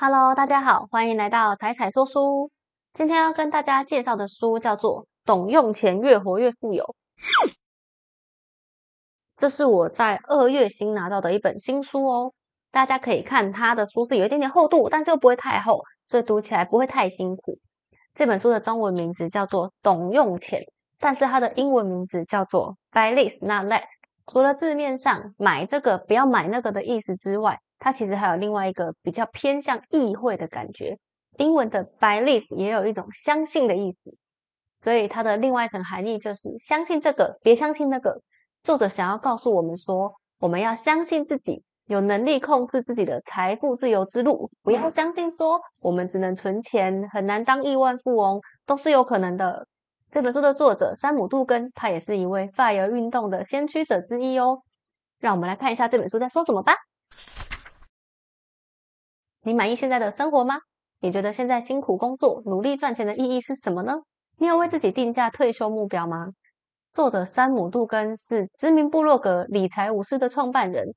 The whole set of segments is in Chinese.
Hello，大家好，欢迎来到彩彩说书。今天要跟大家介绍的书叫做《懂用钱越活越富有》，这是我在二月新拿到的一本新书哦。大家可以看它的书是有一点点厚度，但是又不会太厚，所以读起来不会太辛苦。这本书的中文名字叫做《懂用钱》，但是它的英文名字叫做 Buy This Not That。除了字面上买这个不要买那个的意思之外，它其实还有另外一个比较偏向意会的感觉。英文的 believe 也有一种相信的意思，所以它的另外一层含义就是相信这个，别相信那个。作者想要告诉我们说，我们要相信自己有能力控制自己的财富自由之路，不要相信说我们只能存钱，很难当亿万富翁，都是有可能的。这本书的作者山姆杜根，他也是一位在而运动的先驱者之一哦。让我们来看一下这本书在说什么吧。你满意现在的生活吗？你觉得现在辛苦工作、努力赚钱的意义是什么呢？你有为自己定下退休目标吗？作者山姆·杜根是知名部落格理财武士的创办人。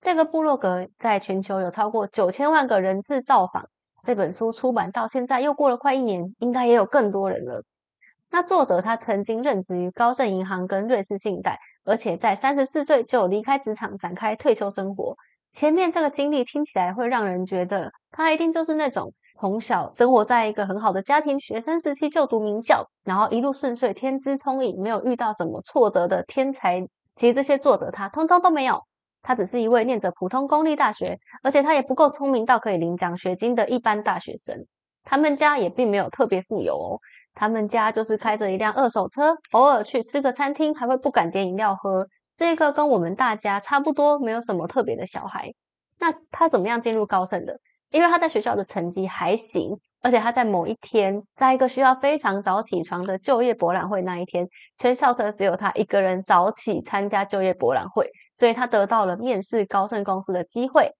这个部落格在全球有超过九千万个人次造访。这本书出版到现在又过了快一年，应该也有更多人了。那作者他曾经任职于高盛银行跟瑞士信贷，而且在三十四岁就离开职场，展开退休生活。前面这个经历听起来会让人觉得他一定就是那种从小生活在一个很好的家庭，学生时期就读名校，然后一路顺遂，天资聪颖，没有遇到什么挫折的天才。其实这些作者他通通都没有，他只是一位念着普通公立大学，而且他也不够聪明到可以领奖学金的一般大学生。他们家也并没有特别富有哦，他们家就是开着一辆二手车，偶尔去吃个餐厅，还会不敢点饮料喝。这个跟我们大家差不多，没有什么特别的小孩。那他怎么样进入高盛的？因为他在学校的成绩还行，而且他在某一天，在一个需要非常早起床的就业博览会那一天，全校的只有他一个人早起参加就业博览会，所以他得到了面试高盛公司的机会。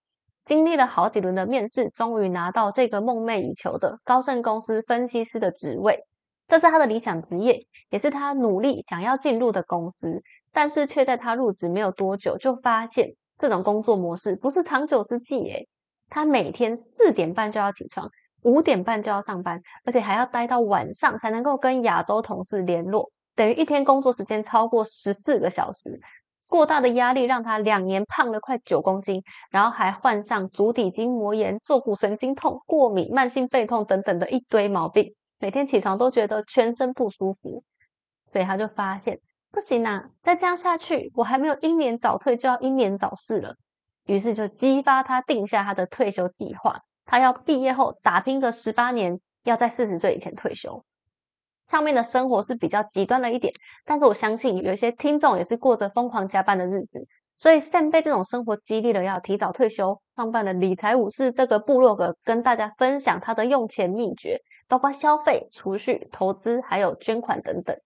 经历了好几轮的面试，终于拿到这个梦寐以求的高盛公司分析师的职位。这是他的理想职业，也是他努力想要进入的公司。但是却在他入职没有多久，就发现这种工作模式不是长久之计。诶，他每天四点半就要起床，五点半就要上班，而且还要待到晚上才能够跟亚洲同事联络，等于一天工作时间超过十四个小时。过大的压力让他两年胖了快九公斤，然后还患上足底筋膜炎、坐骨神经痛、过敏、慢性背痛等等的一堆毛病，每天起床都觉得全身不舒服，所以他就发现。不行啊！再这样下去，我还没有英年早退，就要英年早逝了。于是就激发他定下他的退休计划，他要毕业后打拼个十八年，要在四十岁以前退休。上面的生活是比较极端了一点，但是我相信有一些听众也是过着疯狂加班的日子，所以 Sam 被这种生活激励了，要提早退休，创办了理财武士这个部落格，跟大家分享他的用钱秘诀，包括消费、储蓄、投资，还有捐款等等。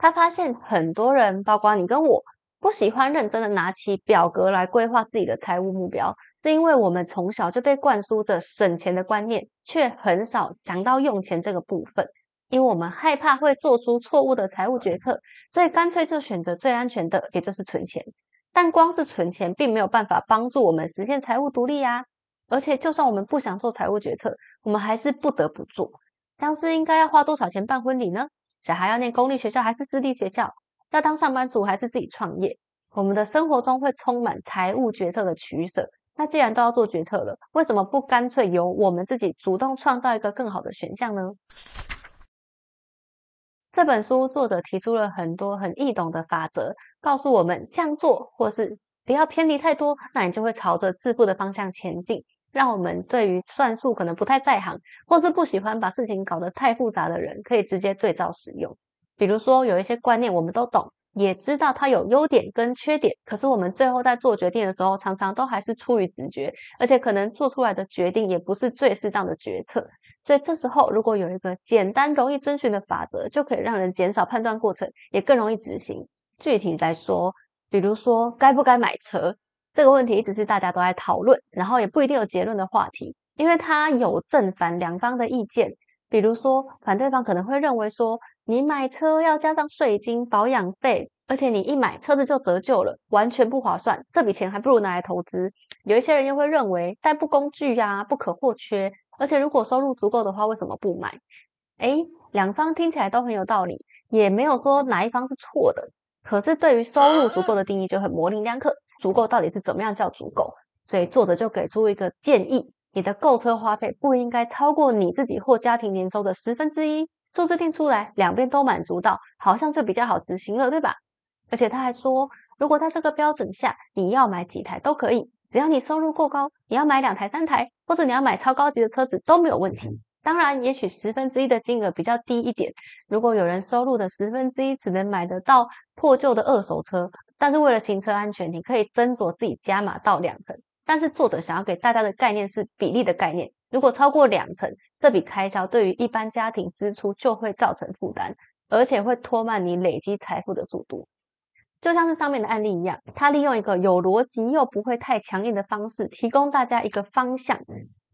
他发现很多人，包括你跟我，不喜欢认真的拿起表格来规划自己的财务目标，是因为我们从小就被灌输着省钱的观念，却很少想到用钱这个部分。因为我们害怕会做出错误的财务决策，所以干脆就选择最安全的，也就是存钱。但光是存钱，并没有办法帮助我们实现财务独立呀。而且，就算我们不想做财务决策，我们还是不得不做。像是应该要花多少钱办婚礼呢？小孩要念公立学校还是私立学校？要当上班族还是自己创业？我们的生活中会充满财务决策的取舍。那既然都要做决策了，为什么不干脆由我们自己主动创造一个更好的选项呢？这本书作者提出了很多很易懂的法则，告诉我们这样做，或是不要偏离太多，那你就会朝着致富的方向前进。让我们对于算术可能不太在行，或是不喜欢把事情搞得太复杂的人，可以直接对照使用。比如说，有一些观念我们都懂，也知道它有优点跟缺点，可是我们最后在做决定的时候，常常都还是出于直觉，而且可能做出来的决定也不是最适当的决策。所以这时候，如果有一个简单容易遵循的法则，就可以让人减少判断过程，也更容易执行。具体来说，比如说该不该买车。这个问题一直是大家都在讨论，然后也不一定有结论的话题，因为它有正反两方的意见。比如说，反对方可能会认为说，你买车要加上税金、保养费，而且你一买车子就折旧了，完全不划算，这笔钱还不如拿来投资。有一些人又会认为代步工具呀不可或缺，而且如果收入足够的话，为什么不买？诶，两方听起来都很有道理，也没有说哪一方是错的。可是对于收入足够的定义就很模棱两可，足够到底是怎么样叫足够？所以作者就给出一个建议：你的购车花费不应该超过你自己或家庭年收的十分之一。数字定出来，两边都满足到，好像就比较好执行了，对吧？而且他还说，如果在这个标准下，你要买几台都可以。只要你收入够高，你要买两台、三台，或者你要买超高级的车子都没有问题。当然，也许十分之一的金额比较低一点。如果有人收入的十分之一只能买得到破旧的二手车，但是为了行车安全，你可以斟酌自己加码到两成。但是作者想要给大家的概念是比例的概念。如果超过两成，这笔开销对于一般家庭支出就会造成负担，而且会拖慢你累积财富的速度。就像是上面的案例一样，他利用一个有逻辑又不会太强硬的方式，提供大家一个方向。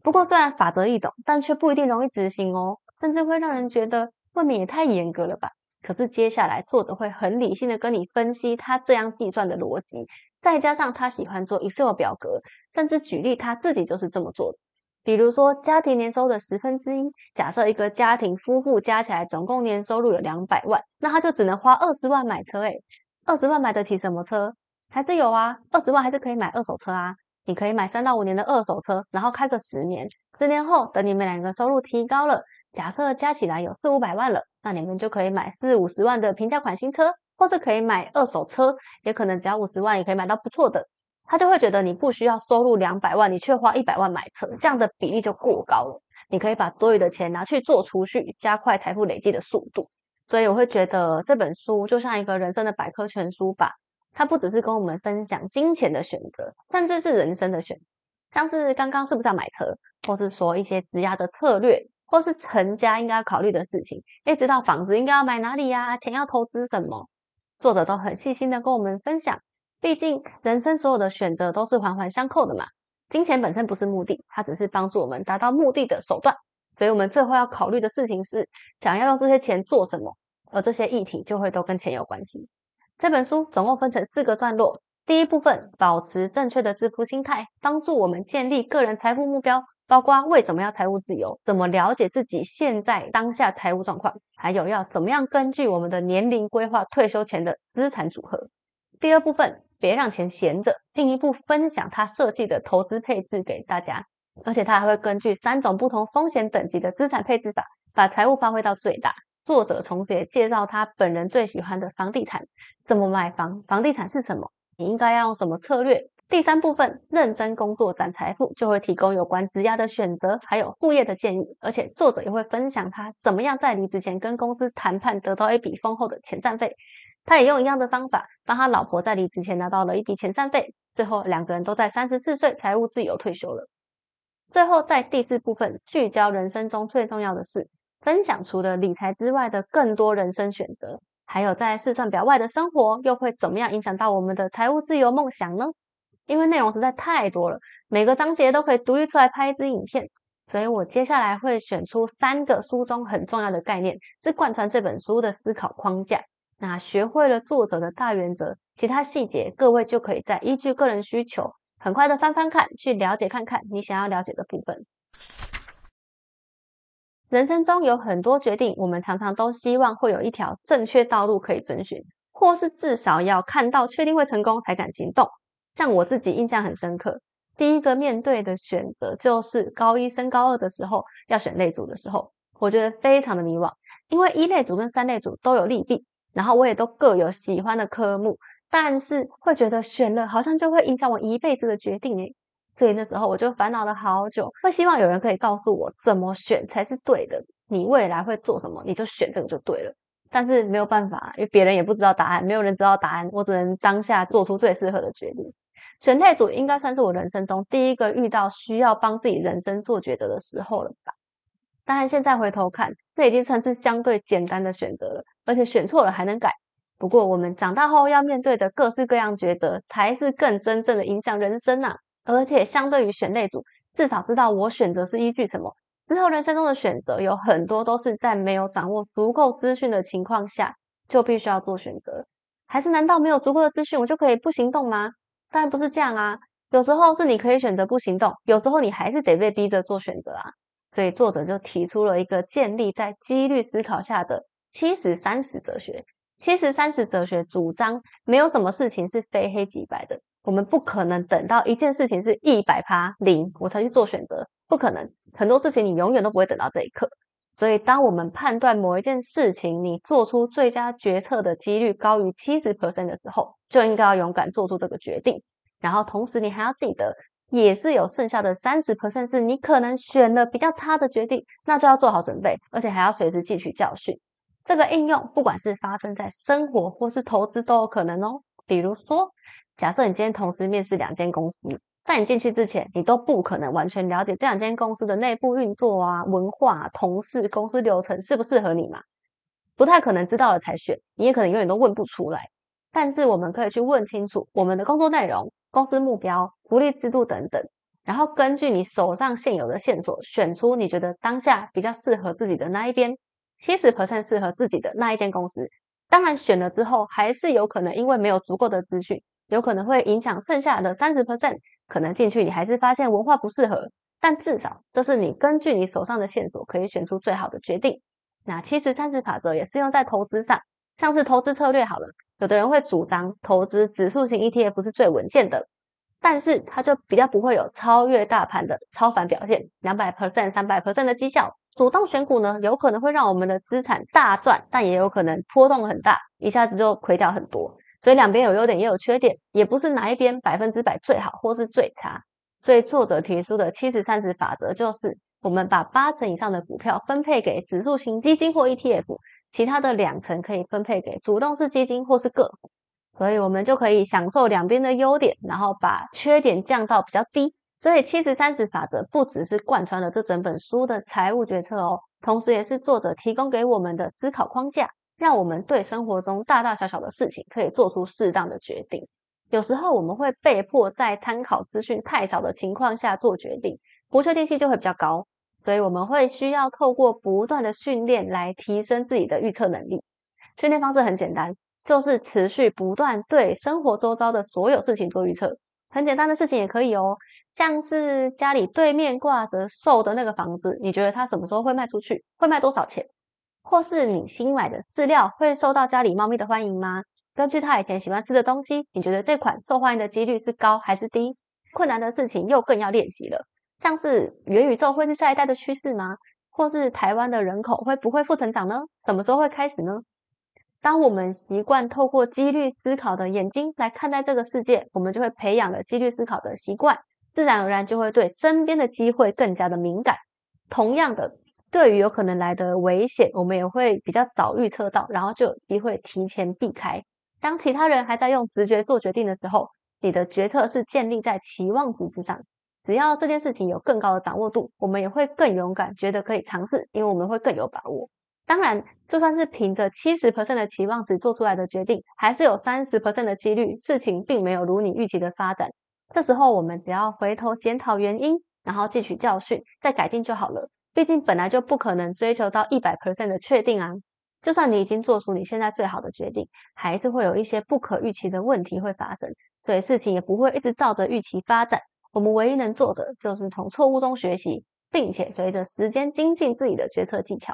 不过虽然法则易懂，但却不一定容易执行哦，甚至会让人觉得未免也太严格了吧。可是接下来作者会很理性的跟你分析他这样计算的逻辑，再加上他喜欢做 Excel 表格，甚至举例他自己就是这么做的。比如说家庭年收的十分之一，假设一个家庭夫妇加起来总共年收入有两百万，那他就只能花二十万买车诶二十万买得起什么车？还是有啊，二十万还是可以买二手车啊。你可以买三到五年的二手车，然后开个十年，十年后等你们两个收入提高了，假设加起来有四五百万了，那你们就可以买四五十万的平价款新车，或是可以买二手车，也可能只要五十万也可以买到不错的。他就会觉得你不需要收入两百万，你却花一百万买车，这样的比例就过高了。你可以把多余的钱拿去做储蓄，加快财富累积的速度。所以我会觉得这本书就像一个人生的百科全书吧，它不只是跟我们分享金钱的选择，甚至是人生的选择，像是刚刚是不是要买车，或是说一些质押的策略，或是成家应该要考虑的事情，一直到房子应该要买哪里呀，钱要投资什么，作者都很细心的跟我们分享。毕竟人生所有的选择都是环环相扣的嘛，金钱本身不是目的，它只是帮助我们达到目的的手段。所以我们最后要考虑的事情是，想要用这些钱做什么，而这些议题就会都跟钱有关系。这本书总共分成四个段落，第一部分保持正确的致富心态，帮助我们建立个人财富目标，包括为什么要财务自由，怎么了解自己现在当下财务状况，还有要怎么样根据我们的年龄规划退休前的资产组合。第二部分别让钱闲着，进一步分享他设计的投资配置给大家。而且他还会根据三种不同风险等级的资产配置法，把财务发挥到最大。作者重叠介绍他本人最喜欢的房地产，怎么买房，房地产是什么，你应该要用什么策略。第三部分认真工作攒财富，就会提供有关质押的选择，还有副业的建议。而且作者也会分享他怎么样在离职前跟公司谈判，得到一笔丰厚的遣散费。他也用一样的方法，帮他老婆在离职前拿到了一笔遣散费。最后两个人都在三十四岁财务自由退休了。最后，在第四部分聚焦人生中最重要的事，分享除了理财之外的更多人生选择，还有在试算表外的生活又会怎么样影响到我们的财务自由梦想呢？因为内容实在太多了，每个章节都可以独立出来拍一支影片，所以我接下来会选出三个书中很重要的概念，是贯穿这本书的思考框架。那学会了作者的大原则，其他细节各位就可以再依据个人需求。很快的翻翻看，去了解看看你想要了解的部分。人生中有很多决定，我们常常都希望会有一条正确道路可以遵循，或是至少要看到确定会成功才敢行动。像我自己印象很深刻，第一个面对的选择就是高一升高二的时候要选类组的时候，我觉得非常的迷惘，因为一类组跟三类组都有利弊，然后我也都各有喜欢的科目。但是会觉得选了好像就会影响我一辈子的决定诶，所以那时候我就烦恼了好久，会希望有人可以告诉我怎么选才是对的。你未来会做什么，你就选这个就对了。但是没有办法，因为别人也不知道答案，没有人知道答案，我只能当下做出最适合的决定。选类组应该算是我人生中第一个遇到需要帮自己人生做抉择的时候了吧？当然现在回头看，这已经算是相对简单的选择了，而且选错了还能改。不过，我们长大后要面对的各式各样抉择，才是更真正的影响人生呐。而且，相对于选类组，至少知道我选择是依据什么。之后人生中的选择，有很多都是在没有掌握足够资讯的情况下，就必须要做选择。还是难道没有足够的资讯，我就可以不行动吗？当然不是这样啊！有时候是你可以选择不行动，有时候你还是得被逼着做选择啊。所以作者就提出了一个建立在几率思考下的七十三十哲学。七十三十哲学主张，没有什么事情是非黑即白的。我们不可能等到一件事情是一百趴零，我才去做选择，不可能。很多事情你永远都不会等到这一刻。所以，当我们判断某一件事情你做出最佳决策的几率高于七十 percent 的时候，就应该要勇敢做出这个决定。然后，同时你还要记得，也是有剩下的三十 percent 是你可能选了比较差的决定，那就要做好准备，而且还要随时汲取教训。这个应用不管是发生在生活或是投资都有可能哦。比如说。假设你今天同时面试两间公司，在你进去之前，你都不可能完全了解这两间公司的内部运作啊、文化、同事、公司流程适不适合你嘛？不太可能知道了才选，你也可能永远都问不出来。但是我们可以去问清楚我们的工作内容、公司目标、福利制度等等，然后根据你手上现有的线索，选出你觉得当下比较适合自己的那一边，七十 percent 适合自己的那一间公司。当然选了之后，还是有可能因为没有足够的资讯。有可能会影响剩下的三十 percent，可能进去你还是发现文化不适合，但至少这是你根据你手上的线索可以选出最好的决定。那七十三十法则也是用在投资上，像是投资策略好了，有的人会主张投资指数型 ETF 是最稳健的，但是它就比较不会有超越大盘的超凡表现，两百 percent、三百 percent 的绩效。主动选股呢，有可能会让我们的资产大赚，但也有可能波动很大，一下子就亏掉很多。所以两边有优点也有缺点，也不是哪一边百分之百最好或是最差。所以作者提出的七十三十法则就是，我们把八成以上的股票分配给指数型基金或 ETF，其他的两成可以分配给主动式基金或是个股。所以我们就可以享受两边的优点，然后把缺点降到比较低。所以七十三十法则不只是贯穿了这整本书的财务决策哦，同时也是作者提供给我们的思考框架。让我们对生活中大大小小的事情可以做出适当的决定。有时候我们会被迫在参考资讯太少的情况下做决定，不确定性就会比较高。所以我们会需要透过不断的训练来提升自己的预测能力。训练方式很简单，就是持续不断对生活周遭的所有事情做预测。很简单的事情也可以哦，像是家里对面挂着售的那个房子，你觉得它什么时候会卖出去？会卖多少钱？或是你新买的饲料会受到家里猫咪的欢迎吗？根据它以前喜欢吃的东西，你觉得这款受欢迎的几率是高还是低？困难的事情又更要练习了，像是元宇宙会是下一代的趋势吗？或是台湾的人口会不会负成长呢？什么时候会开始呢？当我们习惯透过几率思考的眼睛来看待这个世界，我们就会培养了几率思考的习惯，自然而然就会对身边的机会更加的敏感。同样的。对于有可能来的危险，我们也会比较早预测到，然后就有机会提前避开。当其他人还在用直觉做决定的时候，你的决策是建立在期望值之上。只要这件事情有更高的掌握度，我们也会更勇敢，觉得可以尝试，因为我们会更有把握。当然，就算是凭着七十 percent 的期望值做出来的决定，还是有三十 percent 的几率事情并没有如你预期的发展。这时候，我们只要回头检讨原因，然后汲取教训，再改进就好了。毕竟本来就不可能追求到一百 percent 的确定啊！就算你已经做出你现在最好的决定，还是会有一些不可预期的问题会发生，所以事情也不会一直照着预期发展。我们唯一能做的就是从错误中学习，并且随着时间精进自己的决策技巧。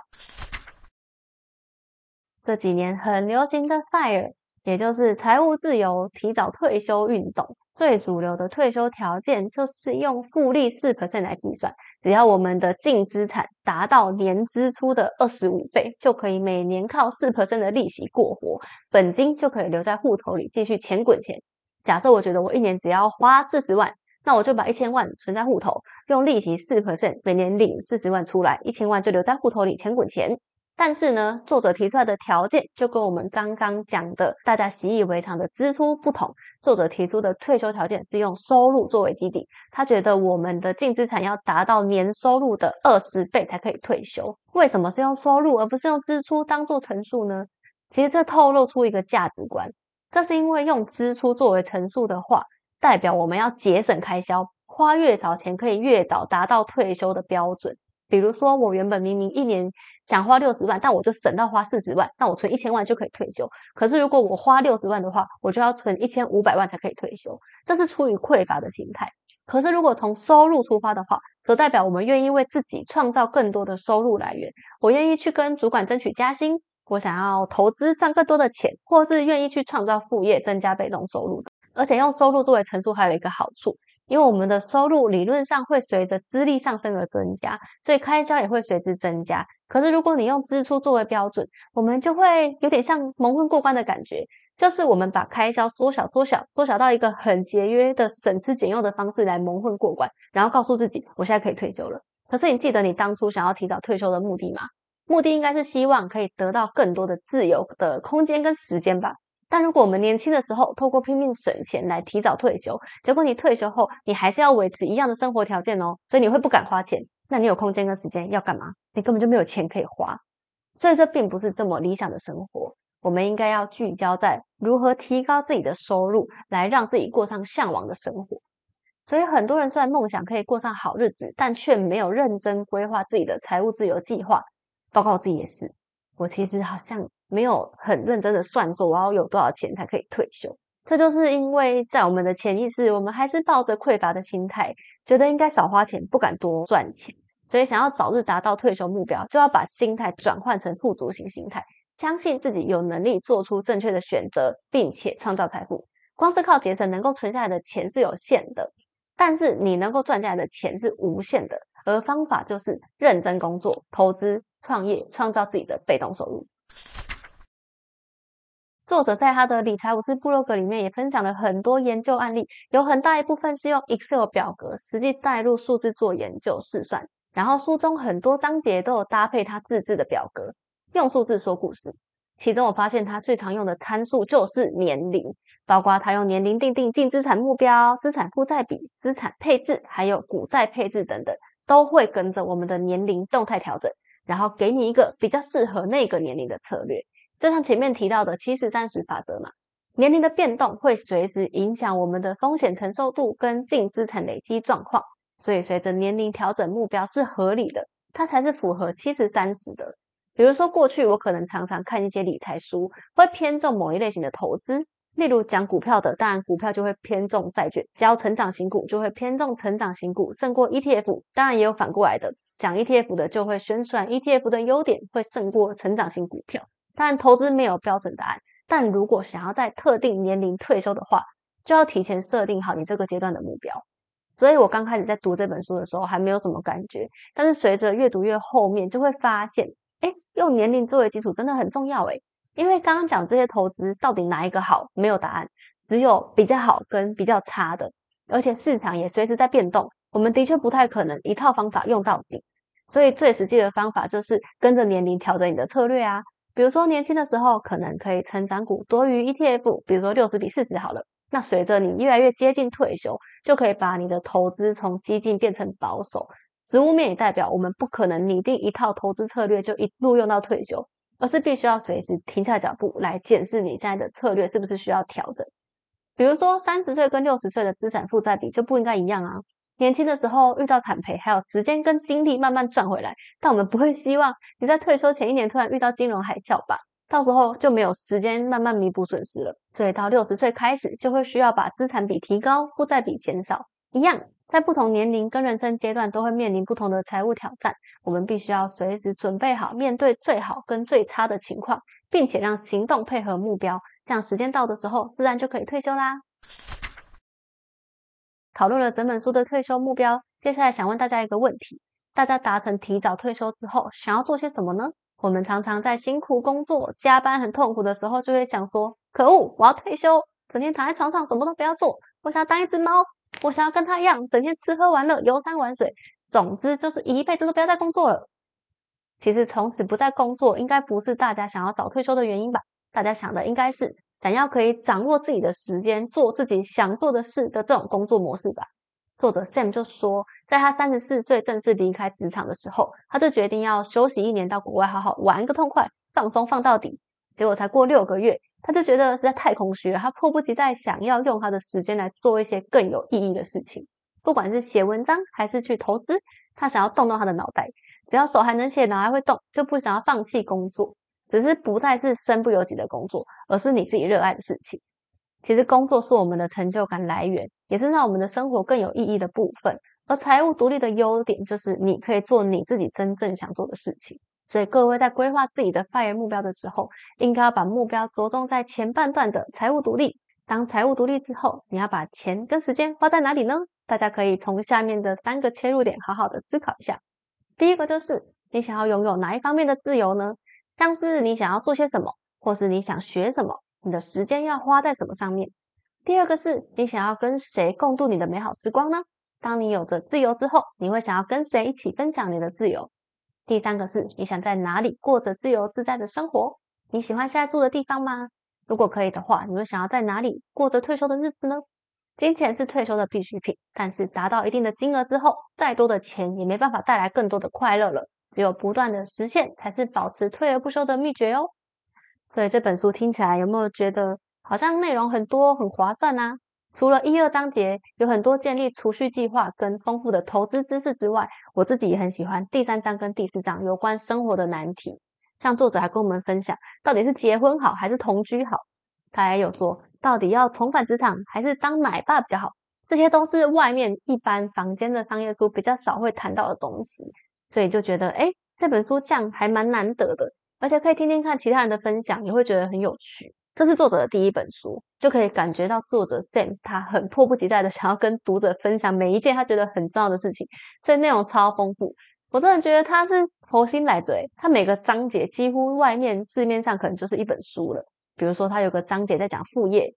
这几年很流行的 FIRE，也就是财务自由、提早退休运动。最主流的退休条件就是用复利四 percent 来计算，只要我们的净资产达到年支出的二十五倍，就可以每年靠四 percent 的利息过活，本金就可以留在户头里继续钱滚钱。假设我觉得我一年只要花四十万，那我就把一千万存在户头，用利息四 percent 每年领四十万出来，一千万就留在户头里钱滚钱。但是呢，作者提出来的条件就跟我们刚刚讲的大家习以为常的支出不同。作者提出的退休条件是用收入作为基底，他觉得我们的净资产要达到年收入的二十倍才可以退休。为什么是用收入而不是用支出当做陈述呢？其实这透露出一个价值观，这是因为用支出作为陈述的话，代表我们要节省开销，花越少钱可以越早达到退休的标准。比如说，我原本明明一年想花六十万，但我就省到花四十万，那我存一千万就可以退休。可是如果我花六十万的话，我就要存一千五百万才可以退休，这是出于匮乏的心态。可是如果从收入出发的话，则代表我们愿意为自己创造更多的收入来源。我愿意去跟主管争取加薪，我想要投资赚更多的钱，或是愿意去创造副业增加被动收入的。而且用收入作为乘数还有一个好处。因为我们的收入理论上会随着资历上升而增加，所以开销也会随之增加。可是如果你用支出作为标准，我们就会有点像蒙混过关的感觉，就是我们把开销缩小、缩小、缩小到一个很节约的省吃俭用的方式来蒙混过关，然后告诉自己我现在可以退休了。可是你记得你当初想要提早退休的目的吗？目的应该是希望可以得到更多的自由的空间跟时间吧。但如果我们年轻的时候透过拼命省钱来提早退休，结果你退休后你还是要维持一样的生活条件哦，所以你会不敢花钱。那你有空间跟时间要干嘛？你根本就没有钱可以花，所以这并不是这么理想的生活。我们应该要聚焦在如何提高自己的收入，来让自己过上向往的生活。所以很多人虽然梦想可以过上好日子，但却没有认真规划自己的财务自由计划。包括我自己也是，我其实好像。没有很认真的算说我要有多少钱才可以退休，这就是因为在我们的潜意识，我们还是抱着匮乏的心态，觉得应该少花钱，不敢多赚钱，所以想要早日达到退休目标，就要把心态转换成富足型心态，相信自己有能力做出正确的选择，并且创造财富。光是靠节省能够存下来的钱是有限的，但是你能够赚下来的钱是无限的，而方法就是认真工作、投资、创业，创造自己的被动收入。作者在他的理财武士部落格里面也分享了很多研究案例，有很大一部分是用 Excel 表格实际带入数字做研究试算，然后书中很多章节都有搭配他自制的表格，用数字说故事。其中我发现他最常用的参数就是年龄，包括他用年龄定定净资产目标、资产负债比、资产配置，还有股债配置等等，都会跟着我们的年龄动态调整，然后给你一个比较适合那个年龄的策略。就像前面提到的七十三十法则嘛，年龄的变动会随时影响我们的风险承受度跟净资产累积状况，所以随着年龄调整目标是合理的，它才是符合七十三十的。比如说过去我可能常常看一些理财书，会偏重某一类型的投资，例如讲股票的，当然股票就会偏重债券；教成长型股就会偏重成长型股胜过 ETF，当然也有反过来的，讲 ETF 的就会宣传 ETF 的优点会胜过成长型股票。但投资没有标准答案，但如果想要在特定年龄退休的话，就要提前设定好你这个阶段的目标。所以我刚开始在读这本书的时候还没有什么感觉，但是随着越读越后面，就会发现，哎，用年龄作为基础真的很重要，哎，因为刚刚讲这些投资到底哪一个好，没有答案，只有比较好跟比较差的，而且市场也随时在变动，我们的确不太可能一套方法用到底，所以最实际的方法就是跟着年龄调整你的策略啊。比如说年轻的时候可能可以成长股多于 ETF，比如说六十比四十好了。那随着你越来越接近退休，就可以把你的投资从激进变成保守。实物面也代表我们不可能拟定一套投资策略就一路用到退休，而是必须要随时停下脚步来检视你现在的策略是不是需要调整。比如说三十岁跟六十岁的资产负债比就不应该一样啊。年轻的时候遇到惨赔，还有时间跟精力慢慢赚回来。但我们不会希望你在退休前一年突然遇到金融海啸吧？到时候就没有时间慢慢弥补损失了。所以到六十岁开始，就会需要把资产比提高，负债比减少。一样，在不同年龄跟人生阶段，都会面临不同的财务挑战。我们必须要随时准备好面对最好跟最差的情况，并且让行动配合目标，这样时间到的时候，自然就可以退休啦。讨论了整本书的退休目标，接下来想问大家一个问题：大家达成提早退休之后，想要做些什么呢？我们常常在辛苦工作、加班很痛苦的时候，就会想说：可恶，我要退休，整天躺在床上什么都不要做。我想要当一只猫，我想要跟他一样，整天吃喝玩乐、游山玩水，总之就是一辈子都不要再工作了。其实从此不再工作，应该不是大家想要早退休的原因吧？大家想的应该是。想要可以掌握自己的时间，做自己想做的事的这种工作模式吧。作者 Sam 就说，在他三十四岁正式离开职场的时候，他就决定要休息一年，到国外好好玩个痛快，放松放到底。结果才过六个月，他就觉得实在太空虚了，他迫不及待想要用他的时间来做一些更有意义的事情。不管是写文章还是去投资，他想要动动他的脑袋，只要手还能写，脑还会动，就不想要放弃工作。只是不再是身不由己的工作，而是你自己热爱的事情。其实工作是我们的成就感来源，也是让我们的生活更有意义的部分。而财务独立的优点就是你可以做你自己真正想做的事情。所以各位在规划自己的 FIRE 目标的时候，应该要把目标着重在前半段的财务独立。当财务独立之后，你要把钱跟时间花在哪里呢？大家可以从下面的三个切入点好好的思考一下。第一个就是你想要拥有哪一方面的自由呢？像是你想要做些什么，或是你想学什么，你的时间要花在什么上面？第二个是你想要跟谁共度你的美好时光呢？当你有着自由之后，你会想要跟谁一起分享你的自由？第三个是你想在哪里过着自由自在的生活？你喜欢现在住的地方吗？如果可以的话，你会想要在哪里过着退休的日子呢？金钱是退休的必需品，但是达到一定的金额之后，再多的钱也没办法带来更多的快乐了。只有不断的实现，才是保持退而不休的秘诀哦。所以这本书听起来有没有觉得好像内容很多、很划算呢？除了一二章节有很多建立储蓄计划跟丰富的投资知识之外，我自己也很喜欢第三章跟第四章有关生活的难题。像作者还跟我们分享，到底是结婚好还是同居好？他也有说，到底要重返职场还是当奶爸比较好？这些都是外面一般房间的商业书比较少会谈到的东西。所以就觉得，哎，这本书这样还蛮难得的，而且可以听听看其他人的分享，也会觉得很有趣。这是作者的第一本书，就可以感觉到作者 Sam 他很迫不及待的 想要跟读者分享每一件他觉得很重要的事情，所以内容超丰富。我真的觉得他是佛心来着，他每个章节几乎外面市面上可能就是一本书了。比如说他有个章节在讲副业，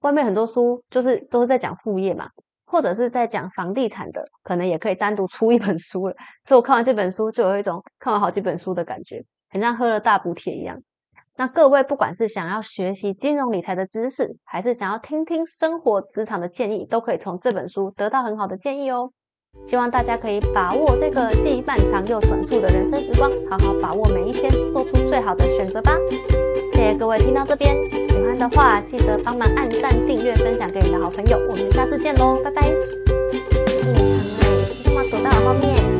外面很多书就是都是在讲副业嘛。或者是在讲房地产的，可能也可以单独出一本书了。所以我看完这本书，就有一种看完好几本书的感觉，很像喝了大补铁一样。那各位不管是想要学习金融理财的知识，还是想要听听生活职场的建议，都可以从这本书得到很好的建议哦。希望大家可以把握这个既漫长又短促的人生时光，好好把握每一天，做出最好的选择吧。谢谢各位听到这边，喜欢的话记得帮忙按赞、订阅、分享给你的好朋友。我们下次见喽，拜拜。隐藏嘞，干嘛躲在我后面？